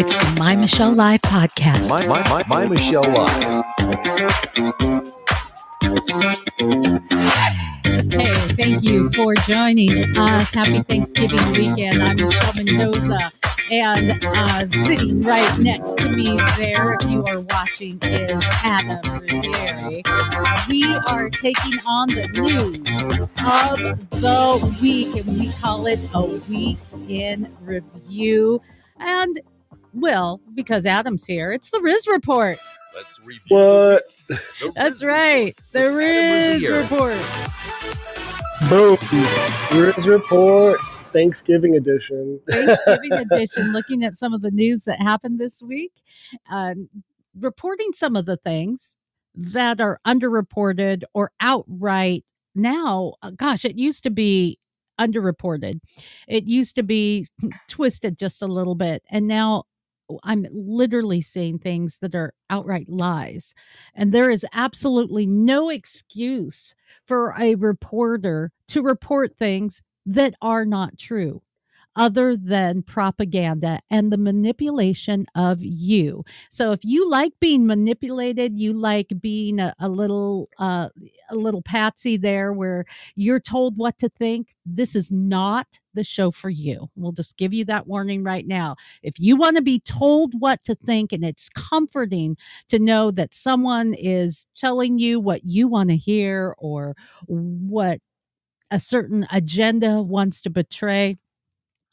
It's the My Michelle Live podcast. My, my, my, my Michelle Live. Hey, thank you for joining us. Happy Thanksgiving weekend. I'm Michelle Mendoza, and uh, sitting right next to me there, if you are watching, is Adam Rizzieri. We are taking on the news of the week, and we call it a week in review. And well, because Adam's here, it's the Riz Report. Let's review. What? the That's right, the Riz Report. Boom. Riz Report, Thanksgiving edition. Thanksgiving edition, looking at some of the news that happened this week, uh, reporting some of the things that are underreported or outright now. uh, Gosh, it used to be underreported. It used to be twisted just a little bit, and now I'm literally seeing things that are outright lies. And there is absolutely no excuse for a reporter to report things that are not true other than propaganda and the manipulation of you. So if you like being manipulated, you like being a, a little uh, a little patsy there where you're told what to think, this is not the show for you. We'll just give you that warning right now. If you want to be told what to think and it's comforting to know that someone is telling you what you want to hear or what a certain agenda wants to betray.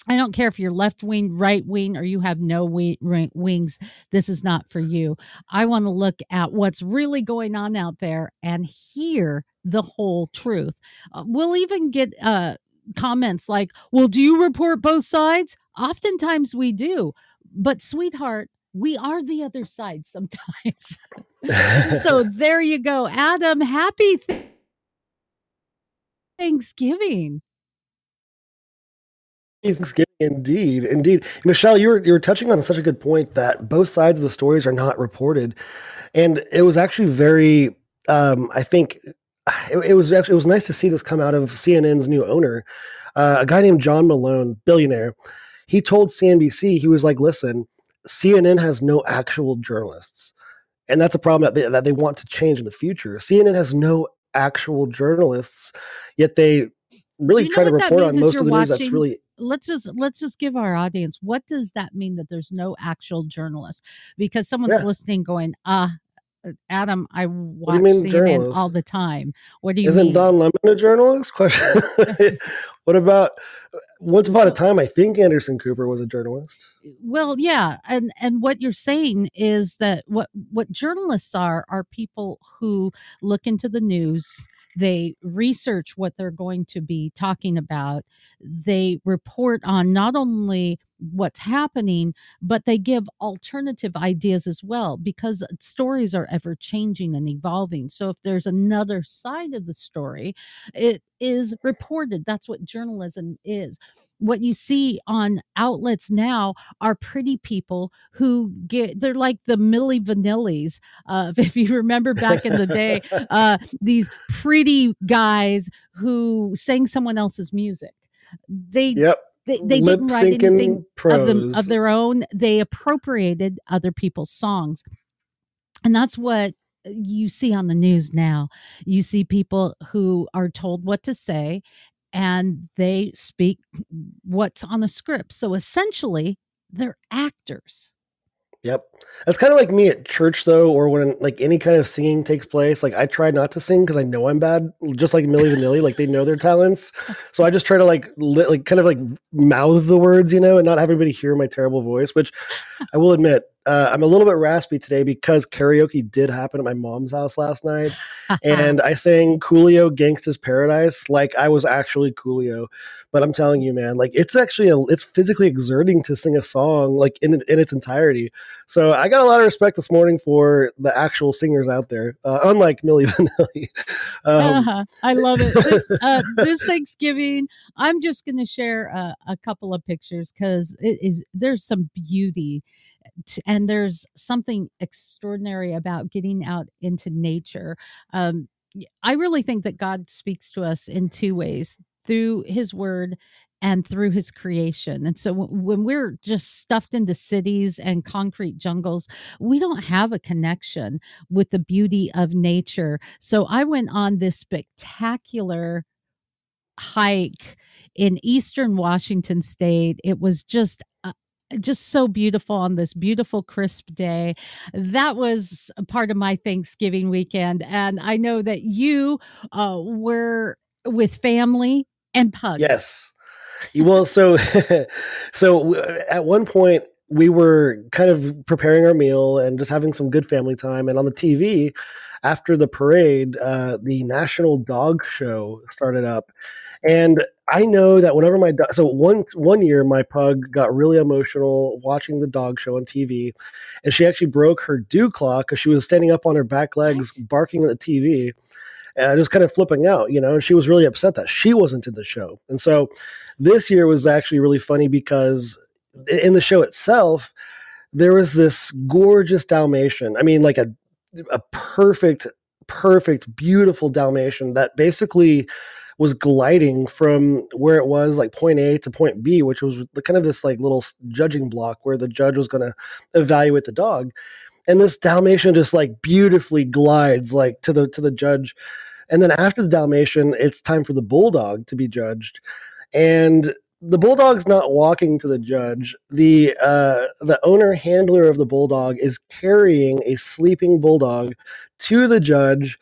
I don't care if you're left wing, right wing, or you have no wi- wings. This is not for you. I want to look at what's really going on out there and hear the whole truth. Uh, we'll even get uh, comments like, Well, do you report both sides? Oftentimes we do. But, sweetheart, we are the other side sometimes. so there you go. Adam, happy th- Thanksgiving. Thanksgiving, indeed, indeed. Michelle, you were you were touching on such a good point that both sides of the stories are not reported, and it was actually very. Um, I think it, it was actually it was nice to see this come out of CNN's new owner, uh, a guy named John Malone, billionaire. He told CNBC he was like, "Listen, CNN has no actual journalists, and that's a problem that they, that they want to change in the future. CNN has no actual journalists, yet they." Really you know try to report on most of the news that's really let's just let's just give our audience what does that mean that there's no actual journalist because someone's Yeah. listening going ah uh, Uh, adam i watch cnn journalist? all the time what do you Isn't mean Don Lemon a journalist? Question. what about uh, once upon a time? I think Anderson Cooper was a journalist. Uh, well yeah and and what you're saying is that what what journalists are are people who look into the news they research what they're going to be talking about they report on not only what's happening but they give alternative ideas as well because stories are ever changing and evolving so if there's another side of the story it is reported that's what journalism is what you see on outlets now are pretty people who get they're like the Milli Vanillis. Uh, if you remember back in the day, uh, these pretty guys who sang someone else's music. They Yep. They, they didn't write anything of them of their own. They appropriated other people's songs. And that's what uh, you see on the news now. You see people who are told what to say and they speak what's on the script. So essentially, they're actors. Yep. That's kind of like me at church though, or when like any kind of singing takes place. Like I try not to sing because I know I'm bad, just like Milli Vanilli. like they know their talents, so I just try to like li- like kind of like mouth the words, you know, and not have everybody hear my terrible voice. Which I will admit, uh, I'm a little bit raspy today because karaoke did happen at my mom's house last night, and I sang Coolio Gangsta's Paradise like I was actually Coolio. But I'm telling you, man, like it's actually a, it's physically exerting to sing a song like in in its entirety. So I got a lot of respect this morning for the actual singers out there, uh, unlike Milli Vanilli. Um, Uh-huh. I love it. This, uh, this Thanksgiving, I'm just going to share a, a couple of pictures because it is there's some beauty, and there's something extraordinary about getting out into nature. Um, I really think that God speaks to us in two ways through his word and through his creation. And so when we're just stuffed into cities and concrete jungles, we don't have a connection with the beauty of nature. So I went on this spectacular hike in eastern Washington state. It was just just so beautiful on this beautiful crisp day. That was part of my Thanksgiving weekend and I know that you uh, were with family and pugs. Yes. Well, so so at one point we were kind of preparing our meal and just having some good family time. And on the TV, after the parade, uh, the National Dog Show started up, and I know that whenever my dog, so one one year my pug got really emotional watching the dog show on TV, and she actually broke her dew claw because she was standing up on her back legs barking at the TV, and just kind of flipping out, you know. And she was really upset that she wasn't in the show. And so this year was actually really funny because in the show itself, there was this gorgeous Dalmatian. I mean, like a a perfect, perfect, beautiful Dalmatian that basically was gliding from where it was like point A to point B, which was the, kind of this like little judging block where the judge was going to evaluate the dog. And this Dalmatian just like beautifully glides like to the to the judge. And then after the Dalmatian, it's time for the bulldog to be judged. And the bulldog's not walking to the judge. The uh, the owner handler of the bulldog is carrying a sleeping bulldog to the judge,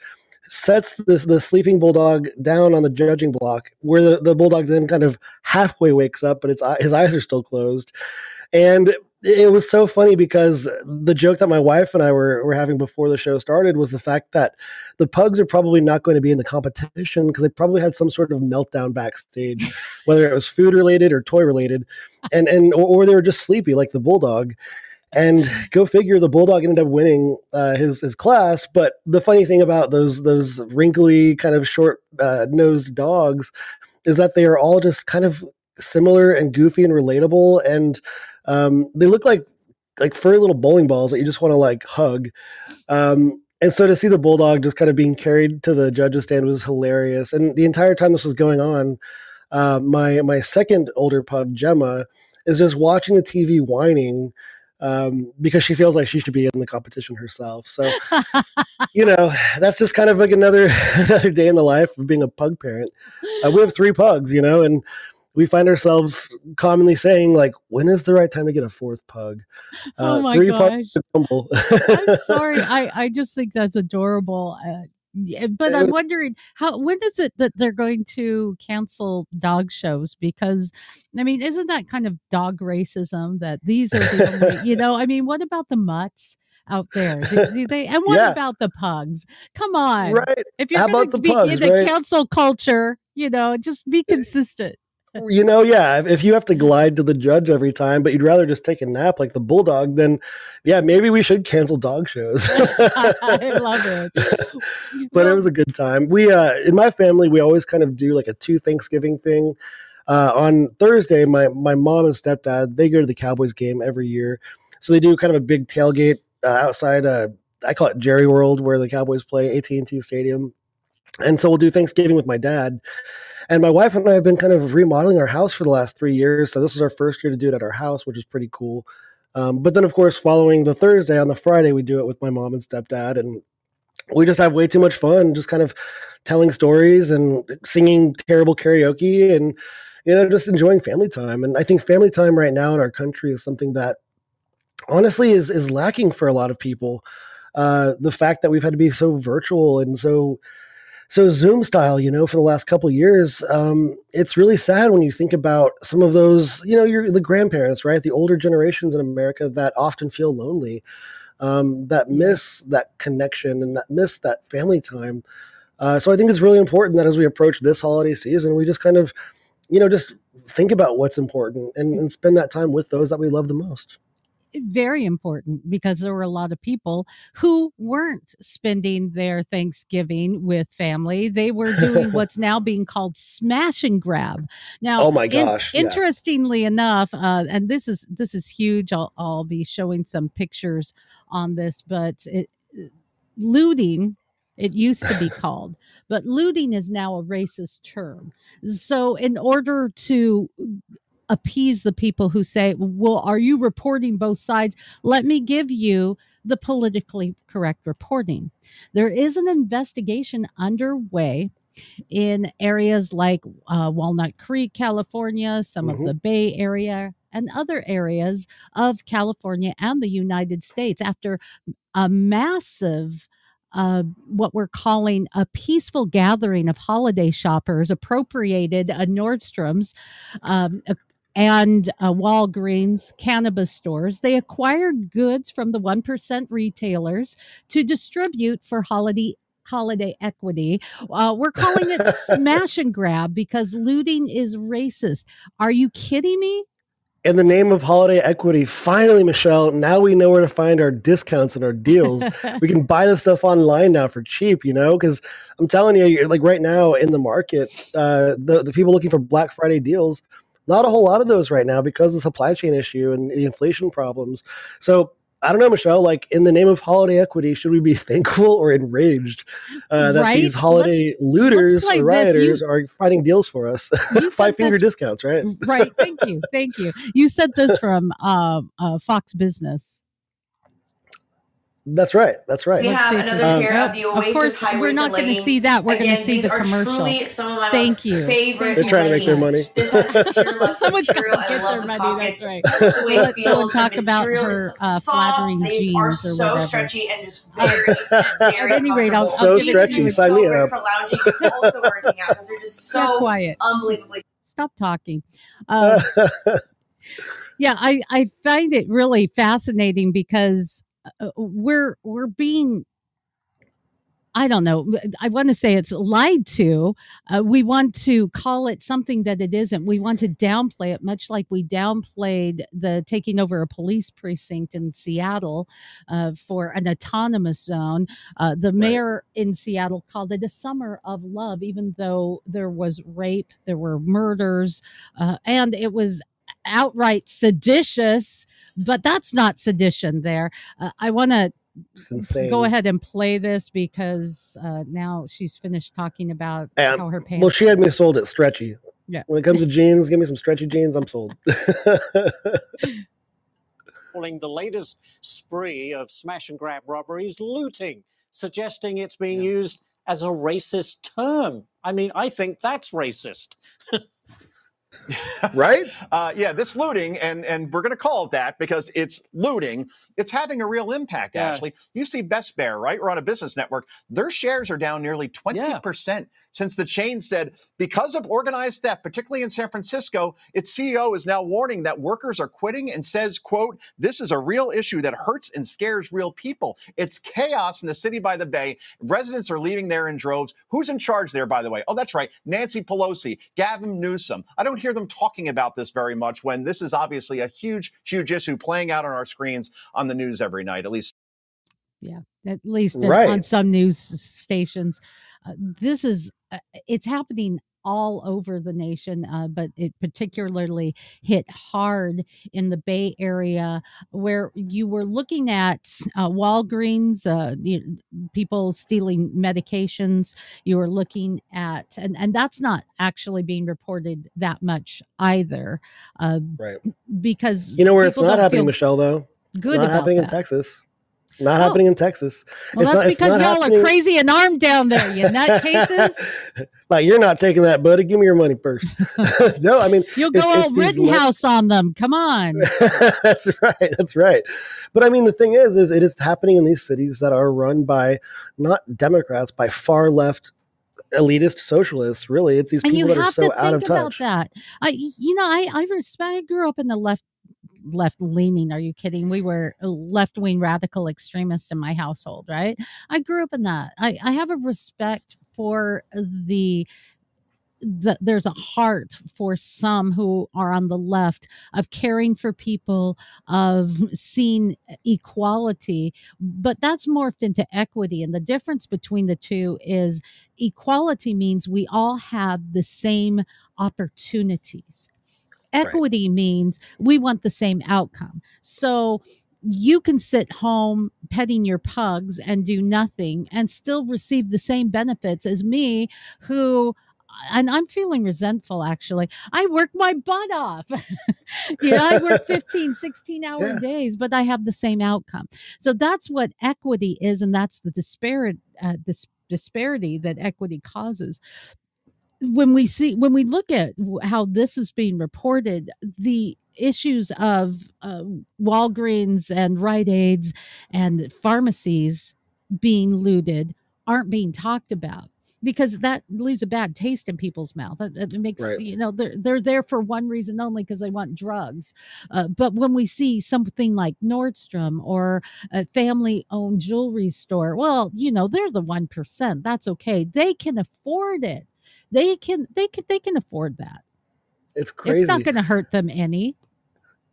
sets this the sleeping bulldog down on the judging block, where the, the bulldog then kind of halfway wakes up, but its uh, his eyes are still closed, and it was so funny because the joke that my wife and I were, were having before the show started was the fact that the pugs are probably not going to be in the competition because they probably had some sort of meltdown backstage, whether it was food related or toy related, and and or, or, they were just sleepy like the bulldog. And go figure, the bulldog ended up winning uh, his his class. But the funny thing about those those wrinkly kind of short uh, nosed dogs is that they are all just kind of similar and goofy and relatable and um, they look like like furry little bowling balls that you just want to like hug. Um, and so to see the bulldog just kind of being carried to the judges stand was hilarious. And the entire time this was going on, uh, my my second older pug Gemma is just watching the TV whining um, because she feels like she should be in the competition herself. So, you know, that's just kind of like another another day in the life of being a pug parent. Uh, we have three pugs, you know, and we find ourselves commonly saying like when is the right time to get a fourth pug uh, oh my three gosh. i'm sorry i i just think that's adorable uh, but i'm wondering how when is it that they're going to cancel dog shows because i mean isn't that kind of dog racism that these are the only you know i mean what about the mutts out there? Do, do they? And what yeah. about the pugs? Come on, right? If you're going to be pugs, in the right? cancel culture, you know, just be consistent you know, yeah, if you have to glide to the judge every time, but you'd rather just take a nap like the bulldog, then yeah, maybe we should cancel dog shows. I love it. but it was a good time. We uh in my family we always kind of do like a two Thanksgiving thing. Uh, on Thursday, my my mom and stepdad they go to the Cowboys game every year, so they do kind of a big tailgate uh, outside. Uh, I call it Jerry World, where the Cowboys play AT and T Stadium, and so we'll do Thanksgiving with my dad. And my wife and I have been kind of remodeling our house for the last three years. So this is our first year to do it at our house, which is pretty cool. Um, but then, of course, following the Thursday, on the Friday, we do it with my mom and stepdad. And we just have way too much fun, just kind of telling stories and singing terrible karaoke and, you know, just enjoying family time. And I think family time right now in our country is something that honestly is, is lacking for a lot of people. Uh, the fact that we've had to be so virtual and so so Zoom style, you know, for the last couple years, um, it's really sad when you think about some of those, you know, you're the grandparents, right? The older generations in America that often feel lonely, um, that miss that connection and that miss that family time. Uh, so I think it's really important that as we approach this holiday season, we just kind of, you know, just think about what's important and, and spend that time with those that we love the most very important because there were a lot of people who weren't spending their Thanksgiving with family. They were doing what's now being called smash and grab. Now, oh my gosh! In, yeah. Interestingly enough, uh, and this is this is huge. I'll, I'll be showing some pictures on this, but it, looting It used to be called, but looting is now a racist term. So, in order to appease the people who say, Well, are you reporting both sides? Let me give you the politically correct reporting. There is an investigation underway in areas like uh, Walnut Creek, California, some of Mhm. the Bay Area, and other areas of California and the United States after a massive. Uh, what we're calling a peaceful gathering of holiday shoppers appropriated a Nordstrom's um, and uh, Walgreens cannabis stores. They acquired goods from the 1% retailers to distribute for holiday holiday equity. Uh, we're calling it smash and grab because looting is racist. Are you kidding me? In the name of holiday equity, finally, Michelle, now we know where to find our discounts and our deals. we can buy the stuff online now for cheap, you know? Because I'm telling you, you're, like right now in the market, uh, the, the people looking for Black Friday deals, not a whole lot of those right now because of the supply chain issue and the inflation problems. So I don't know, Michelle, like in the name of holiday equity, should we be thankful or enraged uh, that Right? these holiday looters play or this. You- rioters are finding deals for us? Five finger discounts, right? right. Thank you. Thank you. You said this from uh, uh, Fox Business. That's right. That's right. We Let's have see another we- pair Yep. of the Oasis Of course, high we're not going to see that. We're going to see the commercial. truly some of my Thank you. favorite. They're trying to make their leggings. money. This has pure love Someone's got material. to I get love their the money. pockets. That's right. I love the way it Let someone feels. The talk about material her, is uh, soft. flattering They jeans are or so whatever. stretchy and just very, At very any rate, I'll- comfortable. So I'll give it to stretchy, you. sign so me great up. for lounging, but also working out because they're just You're so quiet. unbelievably Stop talking. Um, yeah, I I find it really fascinating because we're we're being I don't know. I want to say it's lied to. Uh, we want to call it something that it isn't. We want to downplay it, much like we downplayed the taking over a police precinct in Seattle uh, for an autonomous zone. Uh, the mayor in Seattle called it a summer of love, even though there was rape, there were murders, uh, and it was outright seditious. But that's not sedition there. Uh, I want to go ahead and play this because uh, now she's finished talking about Um, how her pants. Well, she had me sold at stretchy. Yeah. When it comes to jeans, give me some stretchy jeans. I'm sold. calling the latest spree of smash and grab robberies looting, suggesting it's being used as a racist term. I mean, I think that's racist. right? Uh, yeah, this looting, and and we're going to call it that because it's looting. It's having a real impact. Yeah. Ashley, you see Best Buy, right? We're on a business network. Their shares are down nearly twenty percent since the chain said because of organized theft, particularly in San Francisco. Its CEO is now warning that workers are quitting and says, "quote This is a real issue that hurts and scares real people. It's chaos in the city by the bay. Residents are leaving there in droves. Who's in charge there, by the way? Oh, that's right, Nancy Pelosi, Gavin Newsom. I don't hear them talking about this very much when this is obviously a huge, huge issue playing out on our screens on the news every night, at least. yeah, at least Right. on some news stations. Uh, this is uh, it's happening all over the nation, uh, but it particularly hit hard in the Bay Area, where you were looking at uh, Walgreens, uh, you, people stealing medications. You were looking at, and and that's not actually being reported that much either, uh, Right. because You know where it's not happening, Michelle, though? It's Good not happening in that. Texas. Not Oh. happening in Texas. Well, It's that's not- because y'all happening- are crazy and armed down there, you nutcases. like, you're not taking that, buddy. Give me your money first. no, I mean, You'll go It's- all it's le- Rittenhouse on them. Come on. that's right. That's right. But I mean, the thing is, is it is happening in these cities that are run by not Democrats, by far left elitist socialists. Really, it's these and people that are so out of touch. that. I, you know, I, I respect. I grew up in the left, left leaning. Are you kidding? We were left wing radical extremists in my household, right? I grew up in that. I, I have a respect for the. The, there's a heart for some who are on the left of caring for people, of seeing equality, but that's morphed into equity. And the difference between the two is equality means we all have the same opportunities. Right. Equity means we want the same outcome. So you can sit home petting your pugs and do nothing and still receive the same benefits as me who and I'm feeling resentful actually. I work my butt off. you know, I work 15, 16 hour Yeah. days, but I have the same outcome. So that's what equity is, and that's the disparate uh, dis- disparity that equity causes. When we see, when we look at how this is being reported, the issues of uh, Walgreens and Rite Aids and pharmacies being looted aren't being talked about because that leaves a bad taste in people's mouth. It, it makes Right. you know they're they're there for one reason only because they want drugs. Uh, but when we see something like Nordstrom or a family-owned jewelry store, well, you know they're the one percent. That's okay. They can afford it. They can they can they can afford that. It's crazy. It's not going to hurt them any.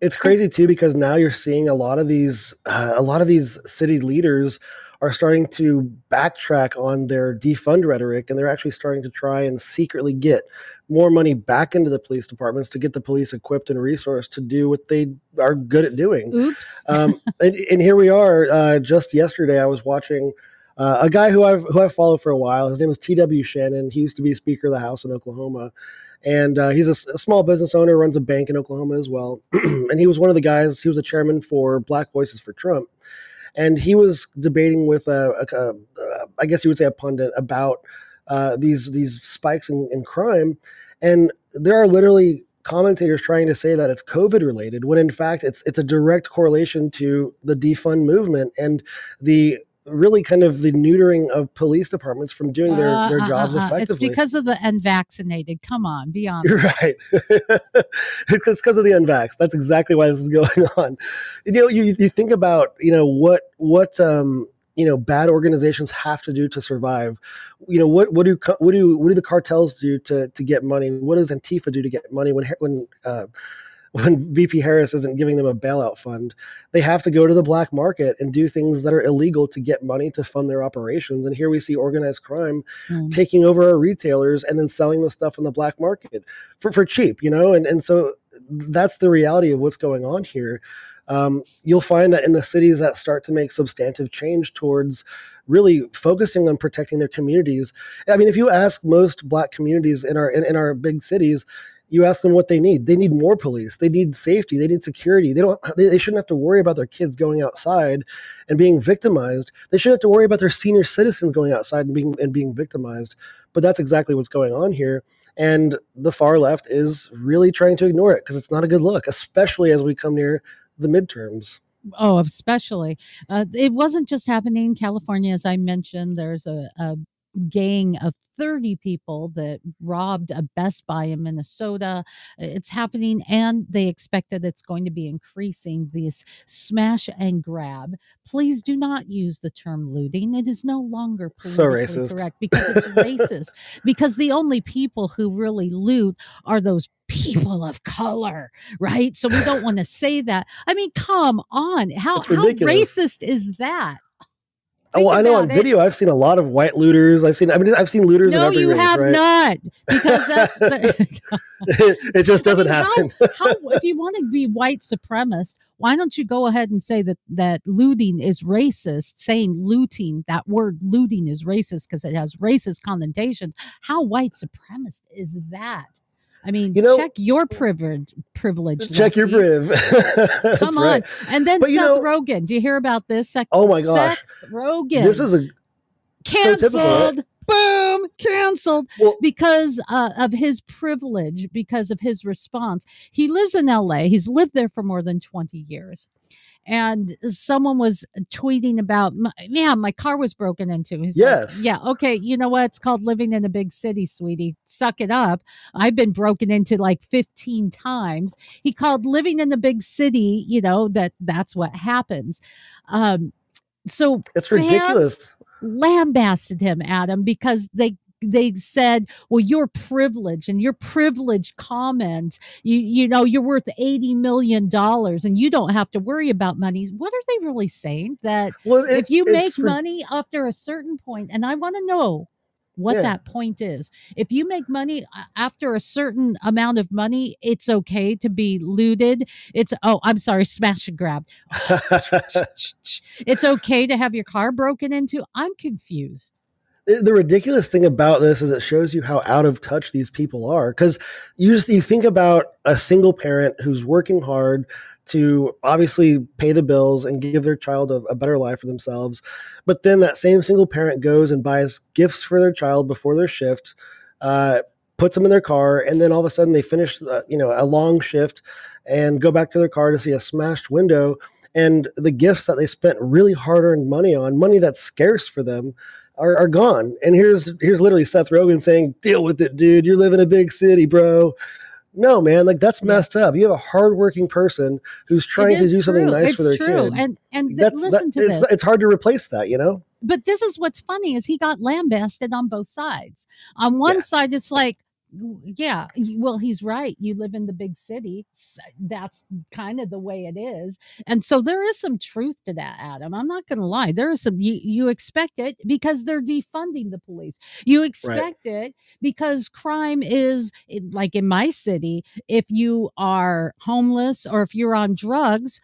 it's crazy too because now you're seeing a lot of these uh, a lot of these city leaders are starting to backtrack on their defund rhetoric and they're actually starting to try and secretly get more money back into the police departments to get the police equipped and resourced to do what they are good at doing Oops. um, and, and here we are. Uh, just yesterday, I was watching uh, a guy who I've who I've followed for a while. His name is T.W. Shannon. He used to be Speaker of the House in Oklahoma, and uh, he's a small business owner, runs a bank in Oklahoma as well. and he was one of the guys. He was a chairman for Black Voices for Trump, and he was debating with a, a, a I guess you would say a pundit about uh, these these spikes in, in crime, and there are literally commentators trying to say that it's COVID related, when in fact it's it's a direct correlation to the defund movement and the really kind of the neutering of police departments from doing their, Uh, their uh, jobs uh, uh, effectively. It's because of the unvaccinated. Come on, be honest. You're right. it's because of the unvax. That's exactly why this is going on. You know, you, you think about, you know, what what um, you know bad organizations have to do to survive. You know, what what do what do what do the cartels do to to get money? What does Antifa do to get money when when uh, when VP Harris isn't giving them a bailout fund, they have to go to the black market and do things that are illegal to get money to fund their operations. And here we see organized crime Mm. taking over our retailers and then selling the stuff on the black market for, for cheap, you know? And, and so that's the reality of what's going on here. Um, you'll find that in the cities that start to make substantive change towards really focusing on protecting their communities. I mean, if you ask most black communities in our in, in our big cities, you ask them what they need. They need more police. They need safety. They need security. They don't. They, they shouldn't have to worry about their kids going outside and being victimized. They shouldn't have to worry about their senior citizens going outside and being and being victimized. But that's exactly what's going on here. And the far left is really trying to ignore it because it's not a good look, especially as we come near the midterms. Oh, especially. Uh, it wasn't just happening in California, as I mentioned. There's a, a gang of 30 people that robbed a Best Buy in Minnesota. It's happening, and they expect that it's going to be increasing this smash and grab. Please do not use the term looting. It is no longer So racist. correct because it's racist. Because the only people who really loot are those people of color, right? So we don't want to say that. I mean, come on. How how racist is that? Oh, well, I know on it. video I've seen a lot of white looters. I've seen. I mean, I've seen looters No, every you race, have right? not, because that's the, it just doesn't mean, how- happen. how. If you want to be white supremacist, why don't you go ahead and say that that looting is racist? Saying looting, that word looting is racist because it has racist connotations. How white supremacist is that? I mean, You know- check your privilege. Privilege. Check your priv. Come on. right. And then But Seth you know- Rogen. Do you hear about this? Seth, Oh my gosh, Seth Rogen. this is a canceled. typical, right? Boom, canceled well. because uh, of his privilege, because of his response. He lives in LA. He's lived there for more than 20 years. And someone was tweeting about, "M- yeah, my car was broken into. He's like, Yes. yeah. Okay. You know what? It's called living in a big city, sweetie. Suck it up. I've been broken into like 15 times. He called living in a big city, you know, that that's what happens. Um, so It's ridiculous. lambasted him, Adam, because they they said, "Well, your privilege and your privilege comment, you you know, you're worth eighty million dollars, and you don't have to worry about money." What are they really saying? That Well, it- if you make ri- money after a certain point, and I want to know what Yeah. that point is. If you make money uh, after a certain amount of money, it's okay to be looted. It's oh, I'm sorry, smash and grab. it's okay to have your car broken into. I'm confused. The ridiculous thing about this is it shows you how out of touch these people are because you just you think about a single parent who's working hard to obviously pay the bills and give their child a, a better life for themselves but then that same single parent goes and buys gifts for their child before their shift uh, puts them in their car and then all of a sudden they finish uh, you know a long shift and go back to their car to see a smashed window and the gifts that they spent really hard earned money on money that's scarce for them are, are gone. And here's here's literally Seth Rogen saying, "Deal with it, dude. You live in a big city, bro." No, man, like that's messed up. You have a hardworking person who's trying to do something nice it's for their true. kid. And and th- that's listen that, to it's, this. it's hard to replace that, you know. but this is what's funny is he got lambasted on both sides. On one Yeah. side, it's like, yeah, well, he's right. You live in the big city. That's kind of the way it is, and so there is some truth to that, Adam. I'm not going to lie. There is some. You you expect it because they're defunding the police. You expect it because crime is like in my city. If you are homeless or if you're on drugs,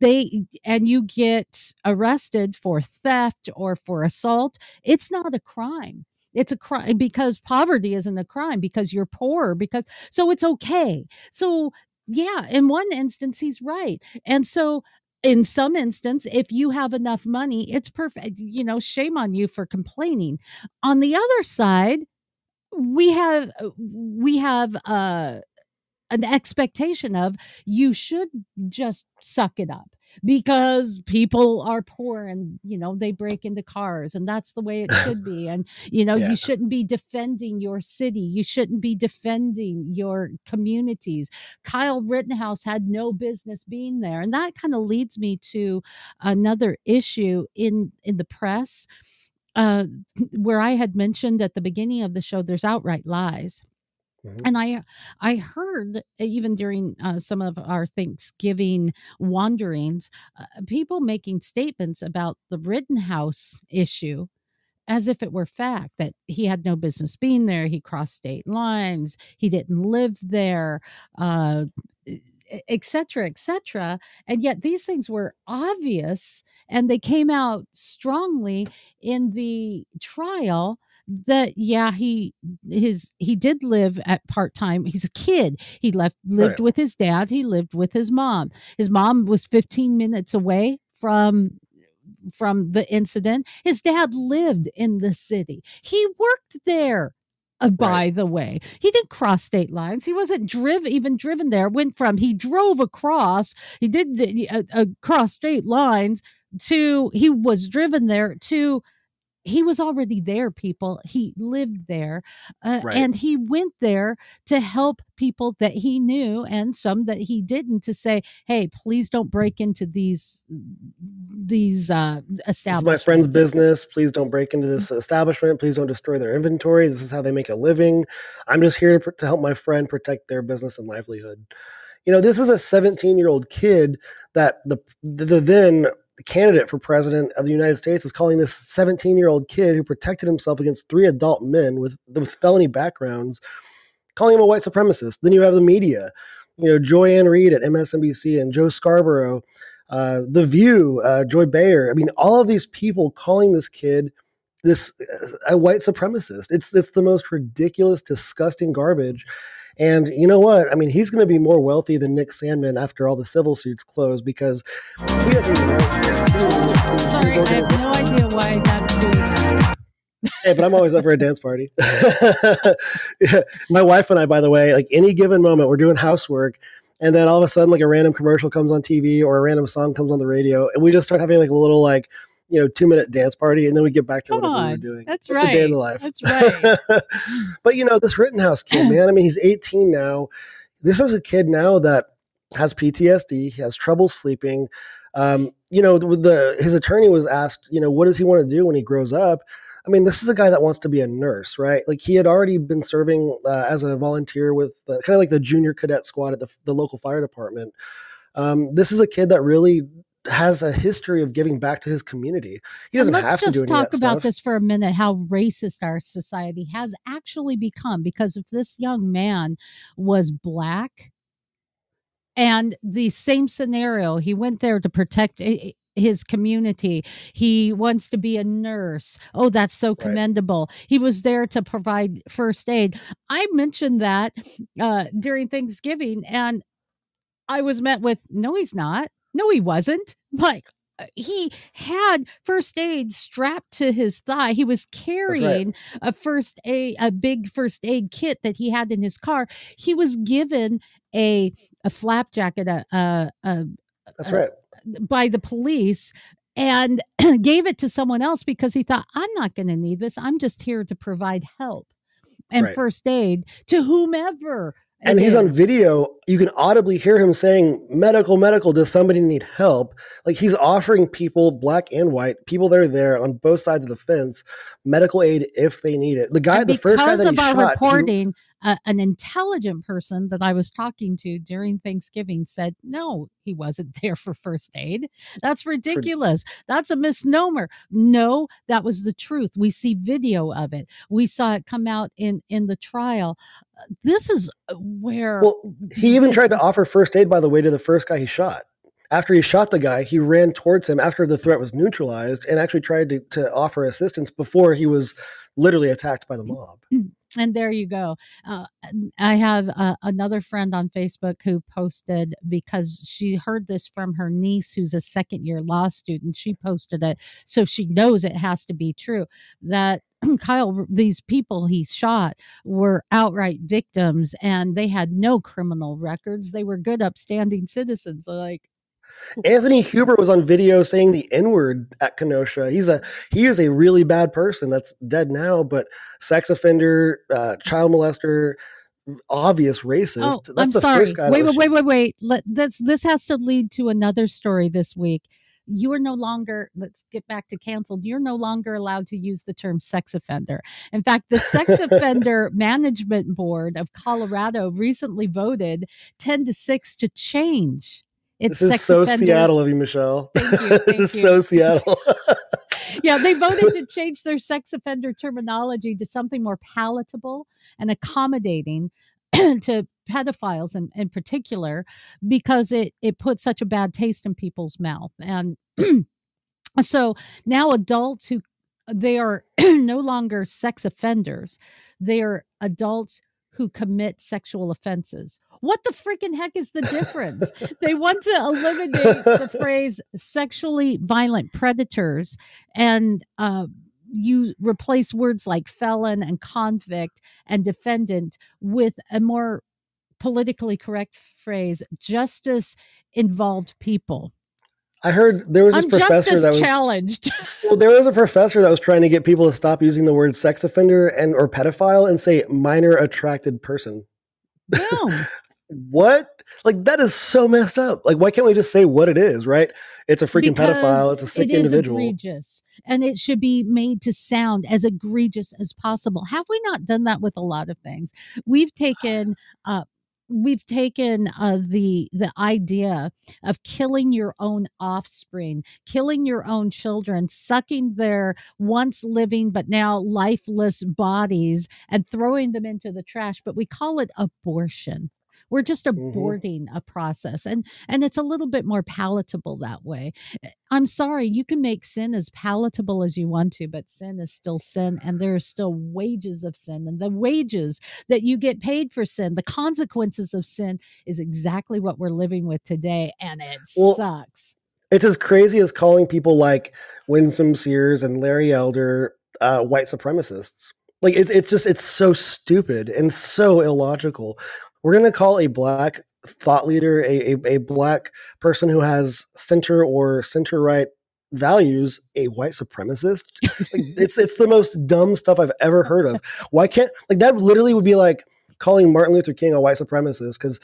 they and you get arrested for theft or for assault it's not a crime it's a crime because poverty isn't a crime because you're poor because so it's okay. So yeah in one instance he's right. And so in some instance if you have enough money it's perfect you know shame on you for complaining. On the other side we have we have uh an expectation of you should just suck it up because people are poor and you know they break into cars and that's the way it should be. And you know Yeah. you shouldn't be defending your city. You shouldn't be defending your communities. Kyle rittenhouse had no business being there. And that kind of leads me to another issue in in the press uh where i had mentioned at the beginning of the show there's outright lies Mhm. and i i heard even during uh, some of our thanksgiving wanderings uh, people making statements about the rittenhouse issue as if it were fact that he had no business being there he crossed state lines he didn't live there uh et cetera, et cetera. And yet these things were obvious and they came out strongly in the trial that yeah he his he did live at part-time he's a kid he left lived Right. with his dad he lived with his mom. His mom was 15 minutes away from from the incident. His dad lived in the city. He worked there uh, by Right. the way. He didn't cross state lines. He wasn't driven even driven there went from he drove across he did uh, uh, cross state lines to he was driven there to he was already there people he lived there uh, Right. and he went there to help people that he knew and some that he didn't to say hey please don't break into these these uh This is establishments my friend's business. Please don't break into this establishment. Please don't destroy their inventory. This is how they make a living. I'm just here to, pr- to help my friend protect their business and livelihood. You know, this is a 17 year old kid that the, the the candidate for president of the United States is calling this 17 year old kid who protected himself against three adult men with with felony backgrounds, calling him a white supremacist. Then you have the media, you know, Joy-Ann Reid at MSNBC and Joe Scarborough uh, The View, uh, Joy Behar. I mean, all of these people calling this kid this uh, a white supremacist. It's it's the most ridiculous, disgusting garbage. And you know what? I mean, he's going to be more wealthy than Nick Sandmann after all the civil suits close because he has a right to sue. sorry i have no idea why that's doing that Hey, but I'm always up for a dance party. Yeah. My wife and I, by the way, like any given moment, we're doing housework, and then all of a sudden, like a random commercial comes on TV or a random song comes on the radio, and we just start having like a little like you know two minute dance party, and then we get back to Come whatever we on. were doing. That's Just a day in right. the life. That's right. but you know, this Rittenhouse kid, man. I mean, he's 18 now. This is a kid now that has PTSD. He has trouble sleeping. Um, you know, the, the his attorney was asked, you know, what does he want to do when he grows up? I mean, this is a guy that wants to be a nurse, right? Like he had already been serving uh, as a volunteer with the, kind of like the junior cadet squad at the, the local fire department. Um, this is a kid that really has a history of giving back to his community. He doesn't have to just do any talk of that about stuff. this for a minute how racist our society has actually become because if this young man was black and the same scenario he went there to protect his community he wants to be a nurse oh that's so commendable he was there to provide first aid i mentioned that uh, during thanksgiving and I was met with, no, he's not. No, he wasn't. Like, uh, he had first aid strapped to his thigh. He was carrying a first aid, a big first aid kit that he had in his car. He was given a a flap jacket, a, a, a That's uh, right. by the police and gave it to someone else because he thought, I'm not going to need this. I'm just here to provide help and Right. first aid to whomever. And he's on video. You can audibly hear him saying, "Medical, medical. Does somebody need help?" Like he's offering people, black and white, people that are there on both sides of the fence, medical aid if they need it. The guy, And the first guy that of he our shot, reporting, uh, an intelligent person that I was talking to during Thanksgiving said, no, he wasn't there for first aid. That's ridiculous. That's a misnomer. No, that was the truth. We see video of it. We saw it come out in in the trial. Uh, This is uh, where Well, he even tried to offer first aid, by the way, to the first guy he shot. After he shot the guy, he ran towards him after the threat was neutralized and actually tried to, to offer assistance before he was literally attacked by the mob. And there you go. Uh, I have uh, another friend on Facebook who posted because she heard this from her niece, who's a second year law student. She posted it, so she knows it has to be true that Kyle, these people he shot were outright victims and they had no criminal records. They were good, upstanding citizens. Like, Anthony Huber was on video saying the N word at Kenosha. He's a he is a really bad person that's dead now, but sex offender, uh, child molester, obvious racist. oh, that's I'm the sorry. first guy. Wait, wait, wait, wait, wait. Let this this has to lead to another story this week. You are no longer, let's get back to canceled. You're no longer allowed to use the term sex offender. In fact, the Sex Offender Management Board of Colorado recently voted 10 to 6 to change its This is so offender. Seattle of you, Michelle. Thank you, this is you. so Seattle. yeah, they voted to change their sex offender terminology to something more palatable and accommodating to pedophiles in, in particular because it it puts such a bad taste in people's mouth and so now adults who they are no longer sex offenders they are adults who commit sexual offenses what the freaking heck is the difference they want to eliminate the phrase sexually violent predators and uh, you replace words like felon and convict and defendant with a more politically correct phrase justice involved people I heard there was this i'm professor that was challenged well, there was a professor that was trying to get people to stop using the word sex offender and or pedophile and say minor attracted person. Boom. What? Like that is so messed up. Like why can't we just say what it is, right? It's a freaking Because pedophile. It's a sick it is individual. egregious and it should be made to sound as egregious as possible have we not done that with a lot of things we've taken uh we've taken uh, the the idea of killing your own offspring killing your own children sucking their once living but now lifeless bodies and throwing them into the trash but we call it abortion we're just aborting a mm-hmm. uh, process and and it's a little bit more palatable that way eh, I'm sorry, you can make sin as palatable as you want to, but sin is still sin, and there are still wages of sin. And the wages that you get paid for sin, the consequences of sin, is exactly what we're living with today. And it Well, sucks. It's as crazy as calling people like Winsome Sears and Larry Elder uh, white supremacists. Like it's it's just it's so stupid and so illogical. We're gonna call a black thought leader, a, a, a black person who has center or center right values, a white supremacist. like, it's it's the most dumb stuff I've ever heard of. Why can't like that? Literally would be like calling Martin Luther King a white supremacist because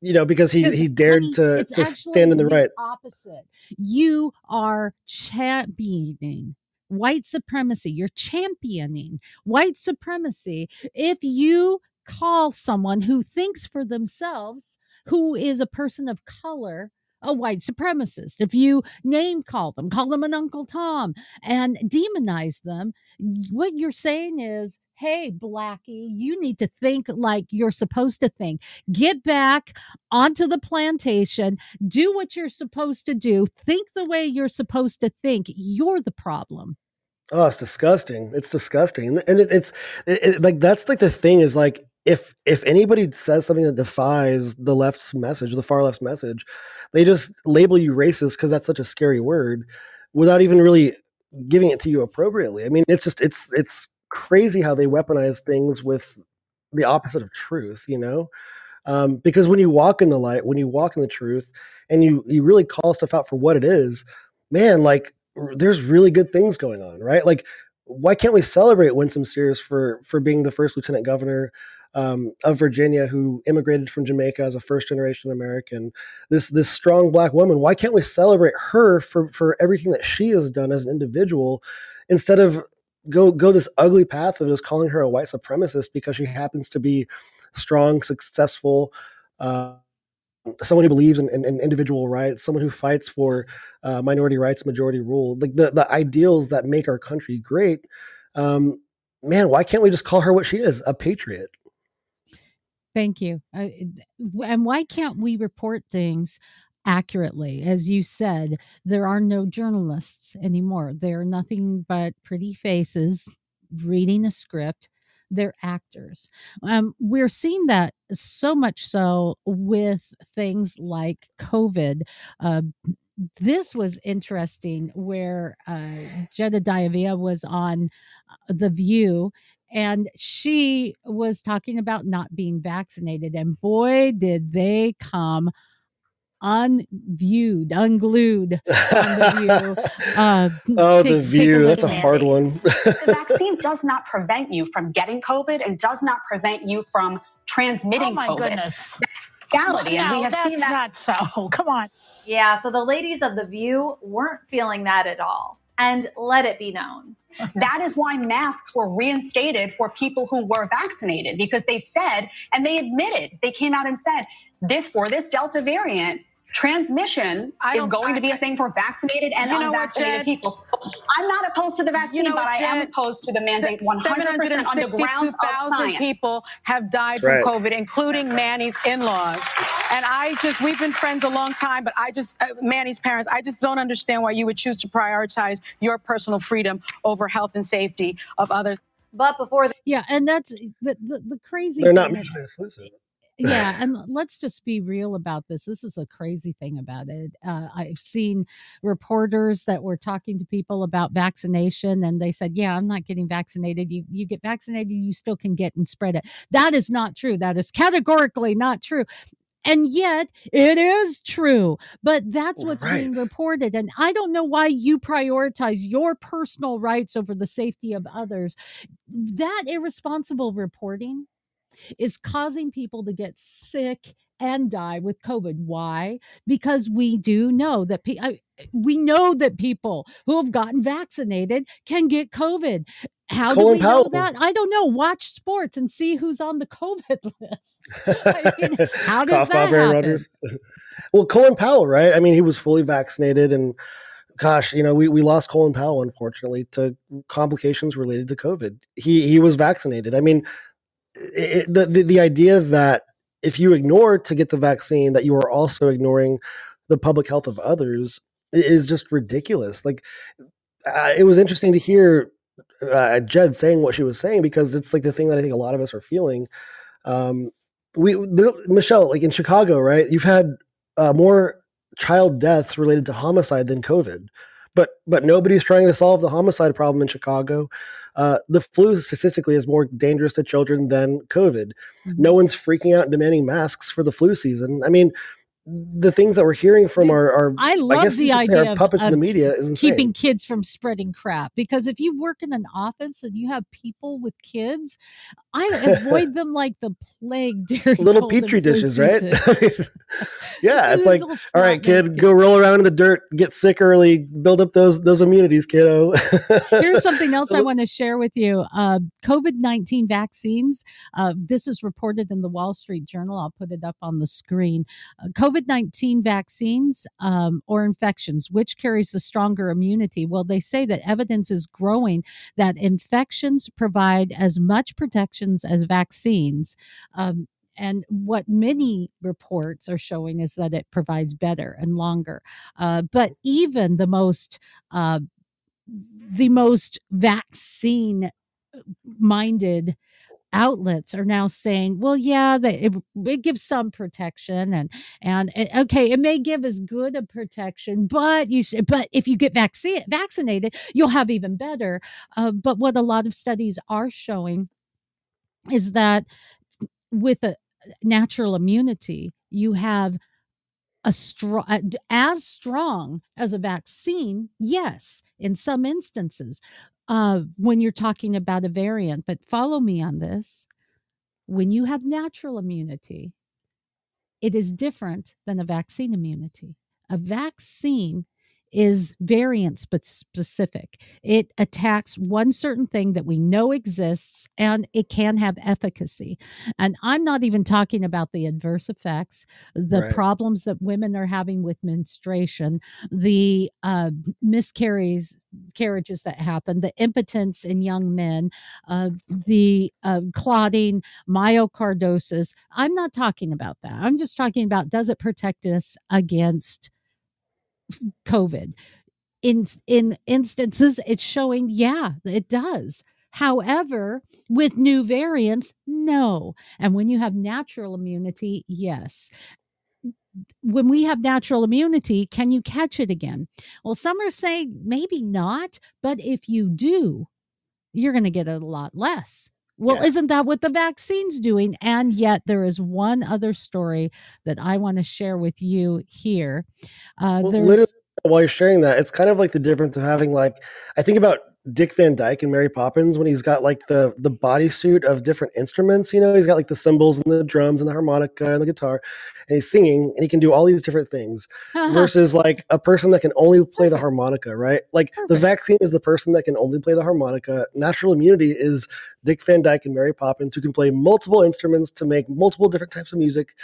you know because he he dared honey, to to stand in the right. Opposite. You are championing white supremacy. You're championing white supremacy. If you call someone who thinks for themselves, who is a person of color, a white supremacist, if you name call them, call them an Uncle Tom, and demonize them, what you're saying is, hey, Blackie, you need to think like you're supposed to think. Get back onto the plantation, do what you're supposed to do, think the way you're supposed to think. You're the problem. Oh, it's disgusting. It's disgusting, and it, it's it, like that's like the thing is like if if anybody says something that defies the left's message, the far left's message, they just label you racist because that's such a scary word, without even really giving it to you appropriately. I mean, it's just it's it's crazy how they weaponize things with the opposite of truth. You know, um, because when you walk in the light, when you walk in the truth, and you you really call stuff out for what it is, man, like there's really good things going on, right? Like, why can't we celebrate Winsome Sears for for being the first lieutenant governor um, of Virginia who immigrated from Jamaica as a first generation American? This this strong black woman. Why can't we celebrate her for for everything that she has done as an individual, instead of go go this ugly path of just calling her a white supremacist because she happens to be strong, successful. Uh, someone who believes in, in, in, individual rights, someone who fights for uh, minority rights, majority rule, like the the ideals that make our country great. Um, man, why can't we just call her what she is, a patriot? Thank you. Uh, and why can't we report things accurately? As you said, there are no journalists anymore. They're nothing but pretty faces reading a script they're actors. Um, we're seeing that so much so with things like COVID. Uh, this was interesting where uh, Jedediah Bila was on uh, The View and she was talking about not being vaccinated. And boy, did they come unviewed, unglued on the view. Uh, oh, take, the view. That's a hard one. the vaccine does not prevent you from getting COVID and does not prevent you from transmitting oh my COVID. goodness. Reality, no, and we have that's seen that. not so. Come on. Yeah, so the ladies of the View weren't feeling that at all. And let it be known. that is why masks were reinstated for people who were vaccinated because they said and they admitted, they came out and said, this for this Delta variant, transmission is going I, to be a thing for vaccinated and unvaccinated people. So I'm not opposed to the vaccine, you know, but I am opposed to the mandate 100% on the grounds of science. people have died from right. COVID, including right. Manny's in-laws. And I just, we've been friends a long time, but I just, uh, Manny's parents, I just don't understand why you would choose to prioritize your personal freedom over health and safety of others. But before, the- yeah, and that's the the, the crazy. They're not mutually exclusive yeah and let's just be real about this this is a crazy thing about it uh, i've seen reporters that were talking to people about vaccination and they said yeah i'm not getting vaccinated you you get vaccinated you still can get and spread it that is not true that is categorically not true and yet it is true but that's what's right. being reported and i don't know why you prioritize your personal rights over the safety of others that irresponsible reporting is causing people to get sick and die with COVID. Why? Because we do know that pe- I, we know that people who have gotten vaccinated can get COVID. How Colin do we Powell. know that? I don't know. Watch sports and see who's on the COVID list. I mean, how does that happen? Well, Colin Powell, right? I mean, he was fully vaccinated and gosh, you know, we, we lost Colin Powell, unfortunately, to complications related to COVID. He he was vaccinated. I mean, it, the, the the idea that if you ignore to get the vaccine, that you are also ignoring the public health of others is just ridiculous. Like, uh, it was interesting to hear uh, Jed saying what she was saying because it's like the thing that I think a lot of us are feeling. Um, we there, Michelle, like in Chicago, right? You've had uh, more child deaths related to homicide than COVID, but but nobody's trying to solve the homicide problem in Chicago. Uh, the flu statistically is more dangerous to children than COVID. Mm-hmm. No one's freaking out and demanding masks for the flu season. I mean, the things that we're hearing from our, our I love I the idea of puppets of in the media is insane. keeping kids from spreading crap. Because if you work in an office and you have people with kids, I avoid them like the plague during little petri dishes, right? yeah, it's like, all right, kid, go roll around in the dirt, get sick early, build up those those immunities, kiddo. Here's something else I want to share with you: uh, COVID nineteen vaccines. Uh, this is reported in the Wall Street Journal. I'll put it up on the screen. Uh, COVID COVID 19 vaccines um, or infections, which carries the stronger immunity? Well, they say that evidence is growing that infections provide as much protections as vaccines. Um, and what many reports are showing is that it provides better and longer. Uh, but even the most uh, the most vaccine minded outlets are now saying, well, yeah, it, it, gives some protection and and it, okay, it may give as good a protection, but you should, but if you get vaccine vaccinated, you'll have even better. Uh, but what a lot of studies are showing is that with a natural immunity, you have a strong as strong as a vaccine yes in some instances uh, when you're talking about a variant. But follow me on this. When you have natural immunity, it is different than a vaccine immunity. A vaccine is variant specific. It attacks one certain thing that we know exists and it can have efficacy. And I'm not even talking about the adverse effects, the right. problems that women are having with menstruation, the uh, miscarries carriages that happen, the impotence in young men, uh, the uh, clotting, myocarditis. I'm not talking about that. I'm just talking about does it protect us against COVID. In in instances, it's showing, yeah, it does. However, with new variants, no. And when you have natural immunity, yes. When we have natural immunity, can you catch it again? Well, some are saying maybe not, but if you do, you're going to get a lot less. Well, yeah. isn't that what the vaccine's doing? And yet, there is one other story that I want to share with you here. Uh, well, literally, while you're sharing that, it's kind of like the difference of having like I think about Dick Van Dyke and Mary Poppins when he's got like the the bodysuit of different instruments. You know, he's got like the cymbals and the drums and the harmonica and the guitar, and he's singing and he can do all these different things. Uh-huh. Versus like a person that can only play the harmonica, right? Like Perfect. the vaccine is the person that can only play the harmonica. Natural immunity is Dick Van Dyke and Mary Poppins who can play multiple instruments to make multiple different types of music.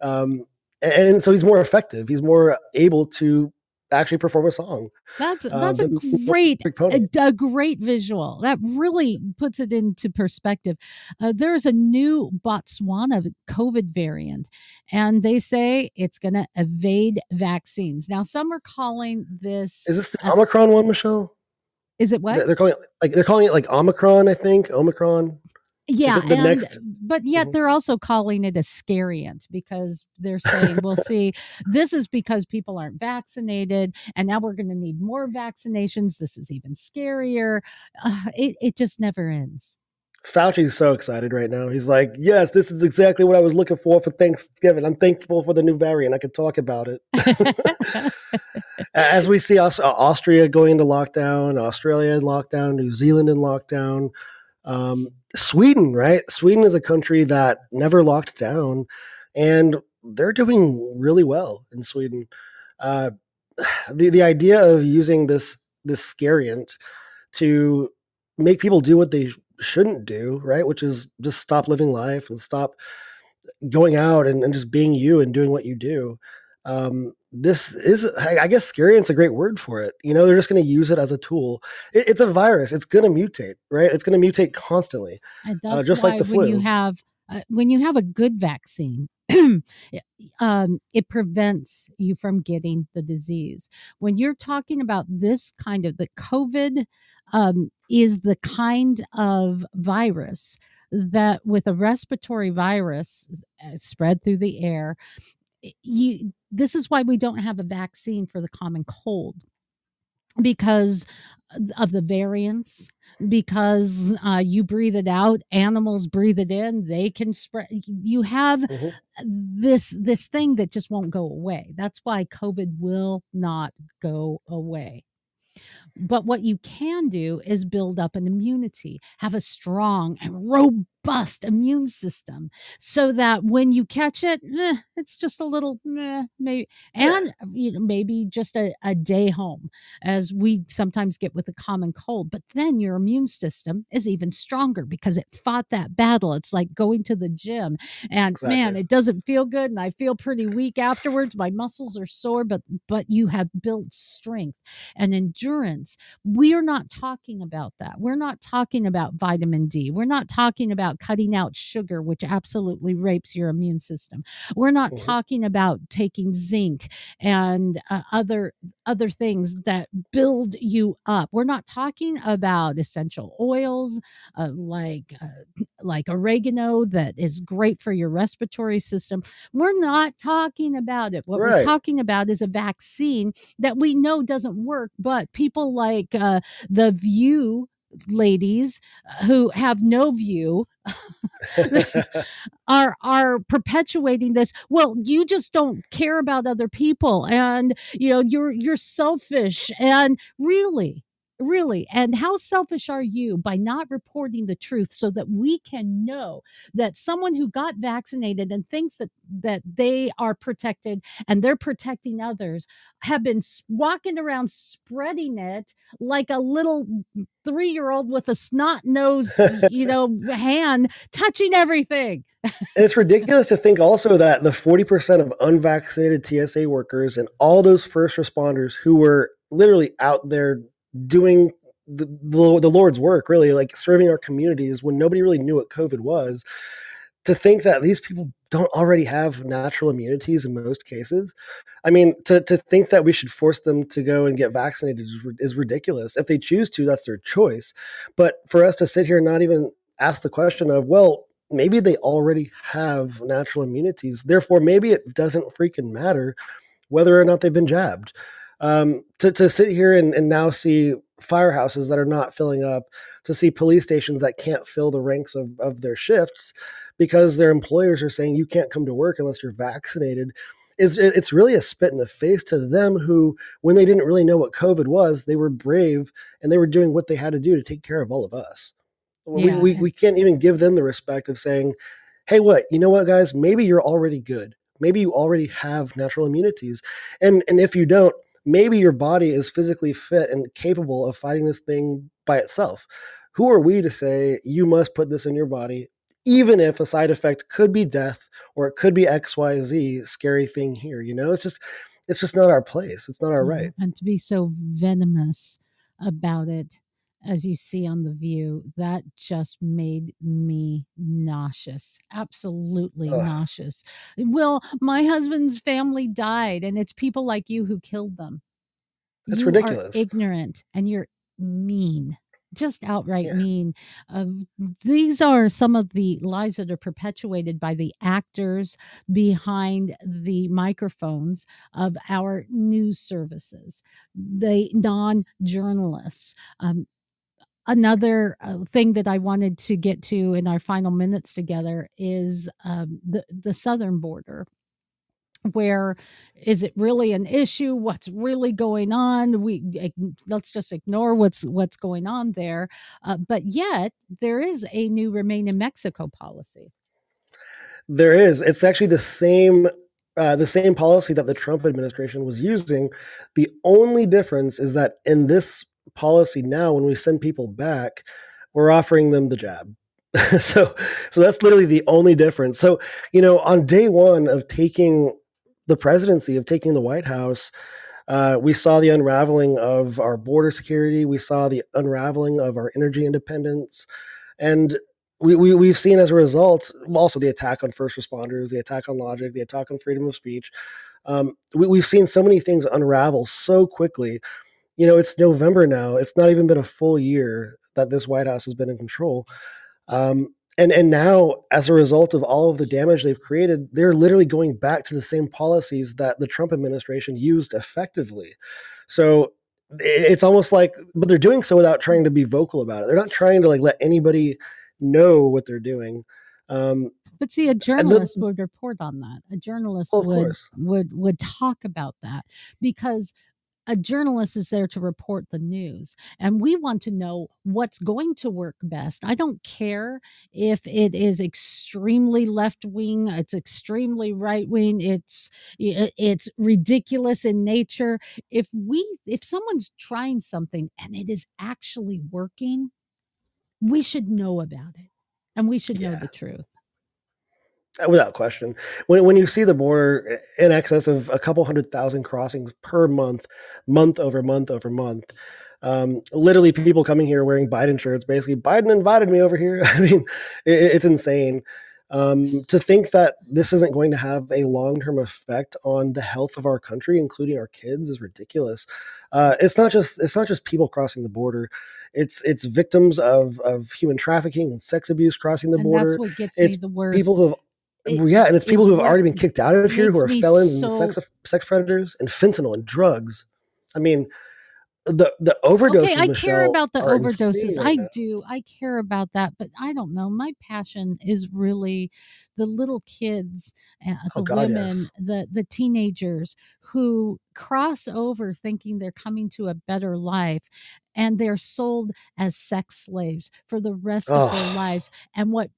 Um, and so he's more effective. He's more able to actually perform a song. That's uh, that's uh, a great a, a, great visual. That really puts it into perspective. Uh, there's a new Botswana COVID variant, and they say it's going to evade vaccines. Now, some are calling this. Is this the uh, Omicron one, Michelle? Is it what they're calling it? Like they're calling it like Omicron, I think. Omicron yeah and, next... but yet mm-hmm. they're also calling it a scariant because they're saying we'll see this is because people aren't vaccinated and now we're going to need more vaccinations this is even scarier uh, it, it just never ends Fauci's so excited right now. He's like, "Yes, this is exactly what I was looking for for Thanksgiving. I'm thankful for the new variant. I could talk about it." As we see us, uh, Austria going into lockdown, Australia in lockdown, New Zealand in lockdown, um, Sweden, right? Sweden is a country that never locked down, and they're doing really well in Sweden. Uh, the the idea of using this this scariant to make people do what they shouldn't do, right? Which is just stop living life and stop going out and, and just being you and doing what you do. Um, this is i guess scary it's a great word for it you know they're just going to use it as a tool. It, it's a virus it's going to mutate right? It's going to mutate constantly uh, just like the flu when you have uh, when you have a good vaccine um, it prevents you from getting the disease. When you're talking about this kind of the covid um, is the kind of virus that with a respiratory virus uh, spread through the air you this is why we don't have a vaccine for the common cold because of the variants because uh, you breathe it out animals breathe it in they can spread you have mm-hmm. this this thing that just won't go away that's why covid will not go away but what you can do is build up an immunity have a strong and robust robust immune system so that when you catch it, eh, it's just a little meh, maybe, and you know, maybe just a, a day home, as we sometimes get with a common cold. But then your immune system is even stronger because it fought that battle. It's like going to the gym, and Exactly. man, it doesn't feel good, and I feel pretty weak afterwards. My muscles are sore, but but you have built strength and endurance. We're not talking about that. We're not talking about vitamin D. We're not talking about cutting out sugar, which absolutely rapes your immune system. We're not Mhm. talking about taking zinc and uh, other other things that build you up. We're not talking about essential oils uh, like uh, like oregano that is great for your respiratory system. We're not talking about it. What we're talking about is a vaccine that we know doesn't work, but people like uh, the View ladies uh, who have no view are are perpetuating this well you just don't care about other people and you know you're you're selfish and really really and how selfish are you by not reporting the truth so that we can know that someone who got vaccinated and thinks that that they are protected and they're protecting others have been walking around spreading it like a little three year old with a snot nose you know hand touching everything. And it's ridiculous to think also that the 40% of unvaccinated TSA workers and all those first responders who were literally out there doing the, the, Lord's work, really, like serving our communities when nobody really knew what COVID was, to think that these people don't already have natural immunities in most cases. I mean, to, to think that we should force them to go and get vaccinated is, is ridiculous. If they choose to, that's their choice. But for us to sit here and not even ask the question of, well, maybe they already have natural immunities. Therefore, maybe it doesn't freaking matter whether or not they've been jabbed. Um, to, to sit here and, and now see firehouses that are not filling up, to see police stations that can't fill the ranks of, of their shifts because their employers are saying you can't come to work unless you're vaccinated. Is it's really a spit in the face to them who, when they didn't really know what COVID was, they were brave and they were doing what they had to do to take care of all of us. We, we, we can't even give them the respect of saying, hey, what, you know what, guys, maybe you're already good. Maybe you already have natural immunities. And, and if you don't, maybe your body is physically fit and capable of fighting this thing by itself. Who are we to say you must put this in your body, even if a side effect could be death or it could be XYZ scary thing here? You know, it's just, it's just not our place. It's not our mm, right. And to be so venomous about it, as you see on The View, that just made me nauseous. Absolutely Ugh. nauseous. Well, my husband's family died, and it's people like you who killed them. That's you ridiculous. Ignorant and you're mean. Just outright Yeah. mean. Um, these are some of the lies that are perpetuated by the actors behind the microphones of our news services, the non journalists. Um, another uh, thing that I wanted to get to in our final minutes together is um, the the southern border. Where is it really an issue? What's really going on? We let's just ignore what's what's going on there. Uh, but yet there is a new remain in Mexico policy. There is. It's actually the same uh, the same policy that the Trump administration was using. The only difference is that in this policy now, when we send people back, we're offering them the jab. so so that's literally the only difference. So you know, on day one of taking the presidency, of taking the White House. Uh, we saw the unraveling of our border security. We saw the unraveling of our energy independence, and we, we we've seen as a result also the attack on first responders, the attack on logic, the attack on freedom of speech. Um, we, we've seen so many things unravel so quickly. You know, it's November now. It's not even been a full year that this White House has been in control. Um, and and now, as a result of all of the damage they've created, they're literally going back to the same policies that the Trump administration used effectively. So it's almost like, but they're doing so without trying to be vocal about it. They're not trying to like let anybody know what they're doing. Um, But see, a journalist would report on that. A journalist Well, would course. would would talk about that because a journalist is there to report the news and we want to know what's going to work best. I don't care if it is extremely left wing it's extremely right wing it's it's ridiculous in nature. If we if someone's trying something and it is actually working we should know about it and we should yeah. know the truth without question. When when you see the border in excess of a couple hundred thousand crossings per month, month over month over month, um, literally people coming here wearing Biden shirts, basically Biden invited me over here. I mean, it, it's insane. Um, to think that this isn't going to have a long-term effect on the health of our country, including our kids, is ridiculous. Uh, it's not just it's not just people crossing the border. It's it's victims of of human trafficking and sex abuse crossing the and border. That's what gets it's me the worst. People who have it, yeah, and it's people who have already been kicked out of here who are felons so... and sex sex predators and fentanyl and drugs. I mean, the the overdoses. Okay, I Michelle, care about the overdoses. Right I now. do. I care about that, but I don't know. My passion is really the little kids, uh, the oh, God, women, yes. the the teenagers who cross over thinking they're coming to a better life and they're sold as sex slaves for the rest oh. of their lives and what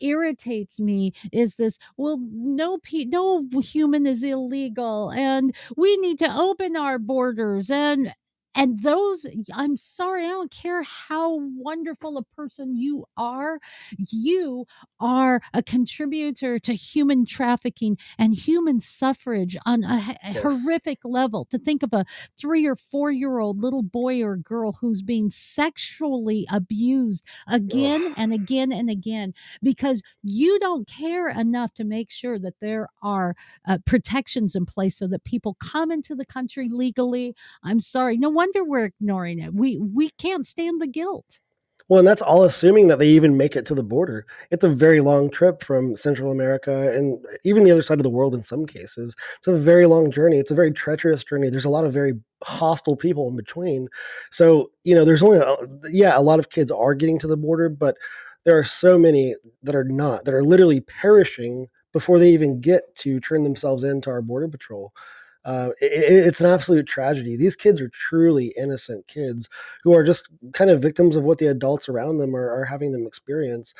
irritates me is this well no pe- no human is illegal and we need to open our borders and and those, I'm sorry, I don't care how wonderful a person you are, you are a contributor to human trafficking and human suffrage on a, a yes. horrific level. To think of a three or four year old little boy or girl who's being sexually abused again Ugh. and again and again because you don't care enough to make sure that there are uh, protections in place so that people come into the country legally. I'm sorry. No wonder we're ignoring it. We we can't stand the guilt. Well, and that's all assuming that they even make it to the border. It's a very long trip from Central America and uh, even the other side of the world in some cases. It's a very long journey. It's a very treacherous journey. There's a lot of very hostile people in between. So, you know, there's only, a, yeah, a lot of kids are getting to the border, but there are so many that are not, that are literally perishing before they even get to turn themselves into our border patrol. Uh, it, it's an absolute tragedy. These kids are truly innocent kids who are just kind of victims of what the adults around them are, are having them experience.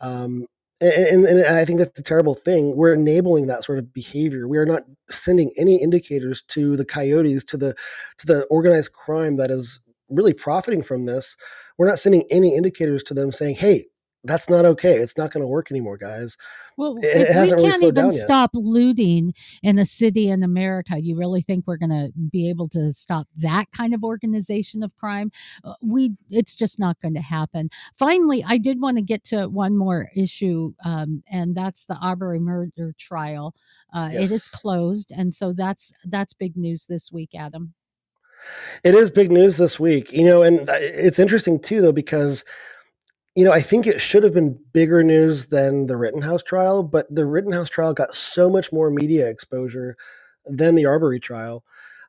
Um, and, and, I think that's the terrible thing. We're enabling that sort of behavior. We are not sending any indicators to the coyotes, to the to the organized crime that is really profiting from this. We're not sending any indicators to them saying, "Hey, that's not okay. It's not going to work anymore, guys. Well, it, if it we can't really even stop looting in a city in America, you really think we're going to be able to stop that kind of organization of crime? Uh, we, it's just not going to happen. Finally, I did want to get to one more issue, um, and that's the Arbery murder trial. Uh, yes. It is closed, and so that's that's big news this week, Adam. It is big news this week, you know, and uh, it's interesting too, though, because you know, I think it should have been bigger news than the Rittenhouse trial, but the Rittenhouse trial got so much more media exposure than the Arbery trial.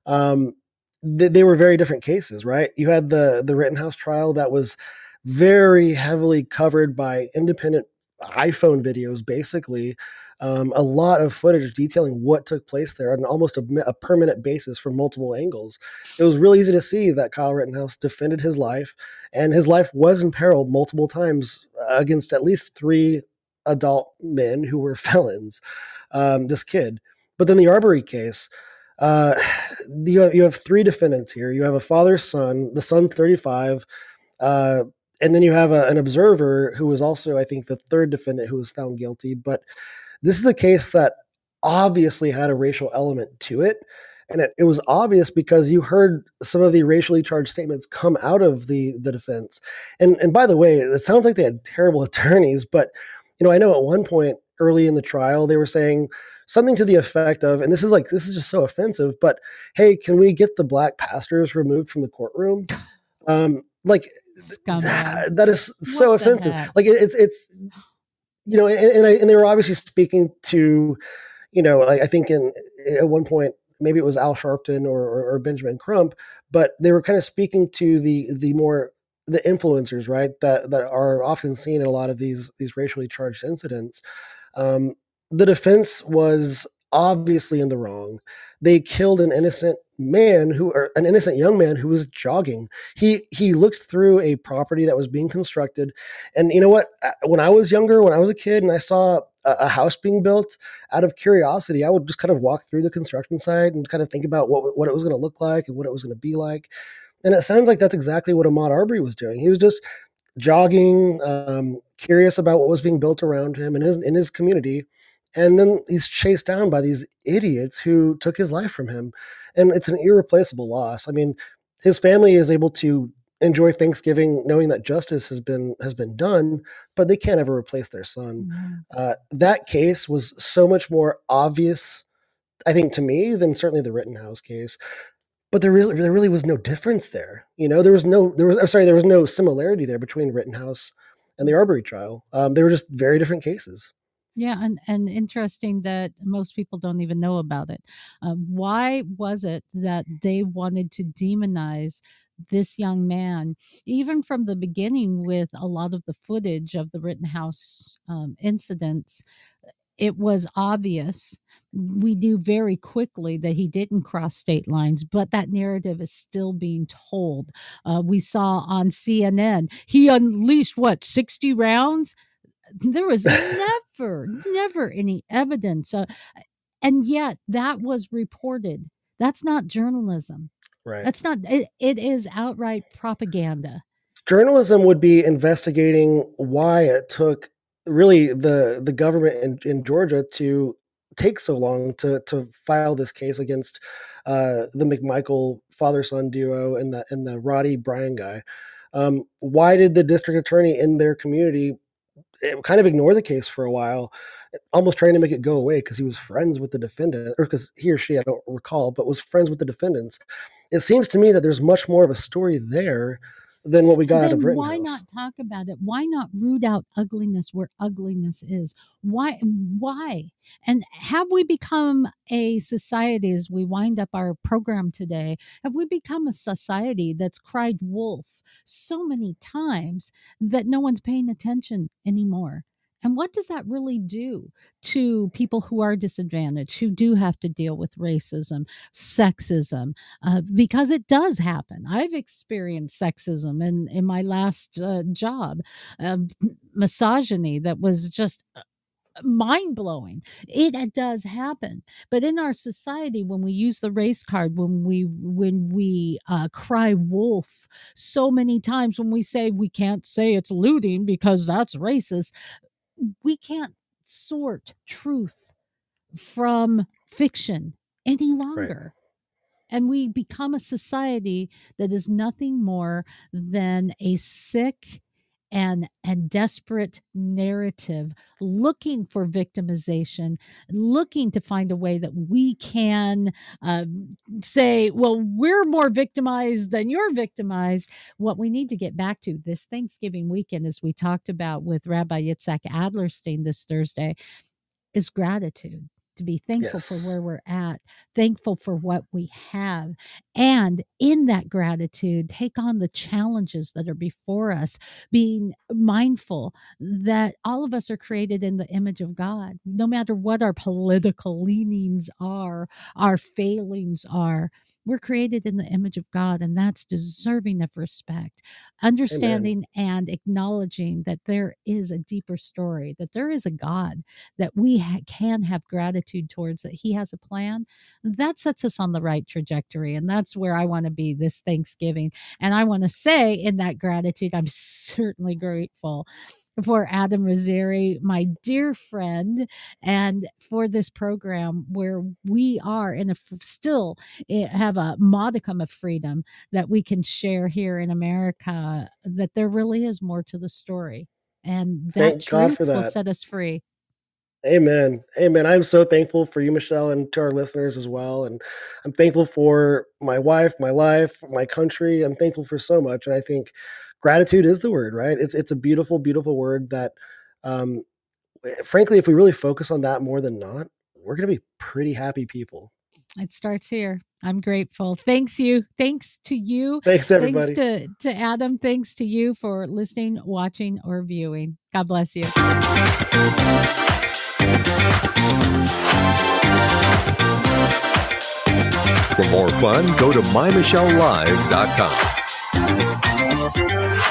Um, they, they were very different cases, right? You had the the Rittenhouse trial that was very heavily covered by independent iPhone videos, basically, um, a lot of footage detailing what took place there on almost a, a permanent basis from multiple angles. It was really easy to see that Kyle Rittenhouse defended his life, and his life was imperiled multiple times against at least three adult men who were felons. Um, this kid, but then the Arbery case. Uh, you have, you have three defendants here. You have a father son. The son's 35. Uh, and then you have a, an observer who was also, I think, the third defendant who was found guilty. But this is a case that obviously had a racial element to it. And it, it was obvious because you heard some of the racially charged statements come out of the, the defense. And, and by the way, it sounds like they had terrible attorneys, but you know, I know at one point early in the trial, they were saying something to the effect of, and this is like, this is just so offensive, but hey, can we get the black pastors removed from the courtroom? Um, like that, that is so offensive. Like it, it's, it's, you know, and, and, I, and they were obviously speaking to, you know, like I think in at one point maybe it was Al Sharpton or, or, or Benjamin Crump, but they were kind of speaking to the the more the influencers, right? That that are often seen in a lot of these these racially charged incidents. Um, the defense was obviously in the wrong. They killed an innocent man who or an innocent young man who was jogging. He he looked through a property that was being constructed and you know what when I was younger when I was a kid and I saw a, a house being built out of curiosity I would just kind of walk through the construction site and kind of think about what what it was going to look like and what it was going to be like. And it sounds like that's exactly what Ahmaud Arbery was doing. He was just jogging, um, curious about what was being built around him and his in his community and then he's chased down by these idiots who took his life from him and it's an irreplaceable loss. I mean his family is able to enjoy thanksgiving knowing that justice has been has been done but they can't ever replace their son. Mm-hmm. uh, that case was so much more obvious i think to me than certainly the rittenhouse case but there really there really was no difference there. You know there was no there was I'm sorry there was no similarity there between rittenhouse and the arbery trial. Um, they were just very different cases yeah, and and interesting that most people don't even know about it. Uh, why was it that they wanted to demonize this young man, even from the beginning, with a lot of the footage of the Rittenhouse um, incidents? It was obvious. We knew very quickly that he didn't cross state lines, but that narrative is still being told. Uh, we saw on CNN he unleashed what sixty rounds there was never, never any evidence. Uh, and yet that was reported. That's not journalism. Right. That's not, it, it is outright propaganda. Journalism would be investigating why it took really the the government in, in Georgia to take so long to to file this case against uh, the McMichael father son duo and the and the Roddie Bryan guy. Um, why did the district attorney in their community Eh, kind of ignore the case for a while, eh, almost trying to make it go away because he was friends with the defendant, or because he or she, I don't recall, but was friends with the defendants. It seems to me that there's much more of a story there than what we got out of Rittenhouse. Why not talk about it? Why not root out ugliness where ugliness is? Why? Why? And have we become a society as we wind up our program today? Have we become a society that's cried wolf so many times that no one's paying attention anymore? And what does that really do to people who are disadvantaged, who do have to deal with racism, sexism? Uh, because it does happen. I've experienced sexism in, in my last uh, job, uh, misogyny that was just uh, mind blowing. It, does happen, but in our society, when we use the race card, when we when we uh, cry wolf so many times, when we say we can't say it's looting because that's racist, we can't sort truth from fiction any longer. Right. And we become a society that is nothing more than a sick and and desperate narrative looking for victimization looking to find a way that we can uh, say well we're more victimized than you're victimized. What we need to get back to this thanksgiving weekend as we talked about with rabbi yitzhak adlerstein this thursday is gratitude to be thankful yes. for where we're at, thankful for what we have. And in that gratitude, take on the challenges that are before us, being mindful that all of us are created in the image of God. No matter what our political leanings are, our failings are, we're created in the image of God, and that's deserving of respect. Understanding Amen. and acknowledging that there is a deeper story, that there is a God that we ha- can have gratitude attitude towards that he has a plan, that sets us on the right trajectory. And that's where I want to be this Thanksgiving. And I want to say in that gratitude, I'm certainly grateful for Adam Rizzieri, my dear friend, and for this program where we are in a still eh, have a modicum of freedom that we can share here in America. That there really is more to the story, and that Thank truth that. will set us free. Amen. Amen. I'm so thankful for you, Michelle, and to our listeners as well. And I'm thankful for my wife, my life, my country. I'm thankful for so much. And I think gratitude is the word, right? It's it's a beautiful, beautiful word that um frankly, if we really focus on that more than not, we're gonna be pretty happy people. It starts here. I'm grateful. Thanks you. Thanks to you. Thanks everybody. Thanks to, to Adam. Thanks to you for listening, watching, or viewing. God bless you. You. For more fun, go to mymichellelive.com.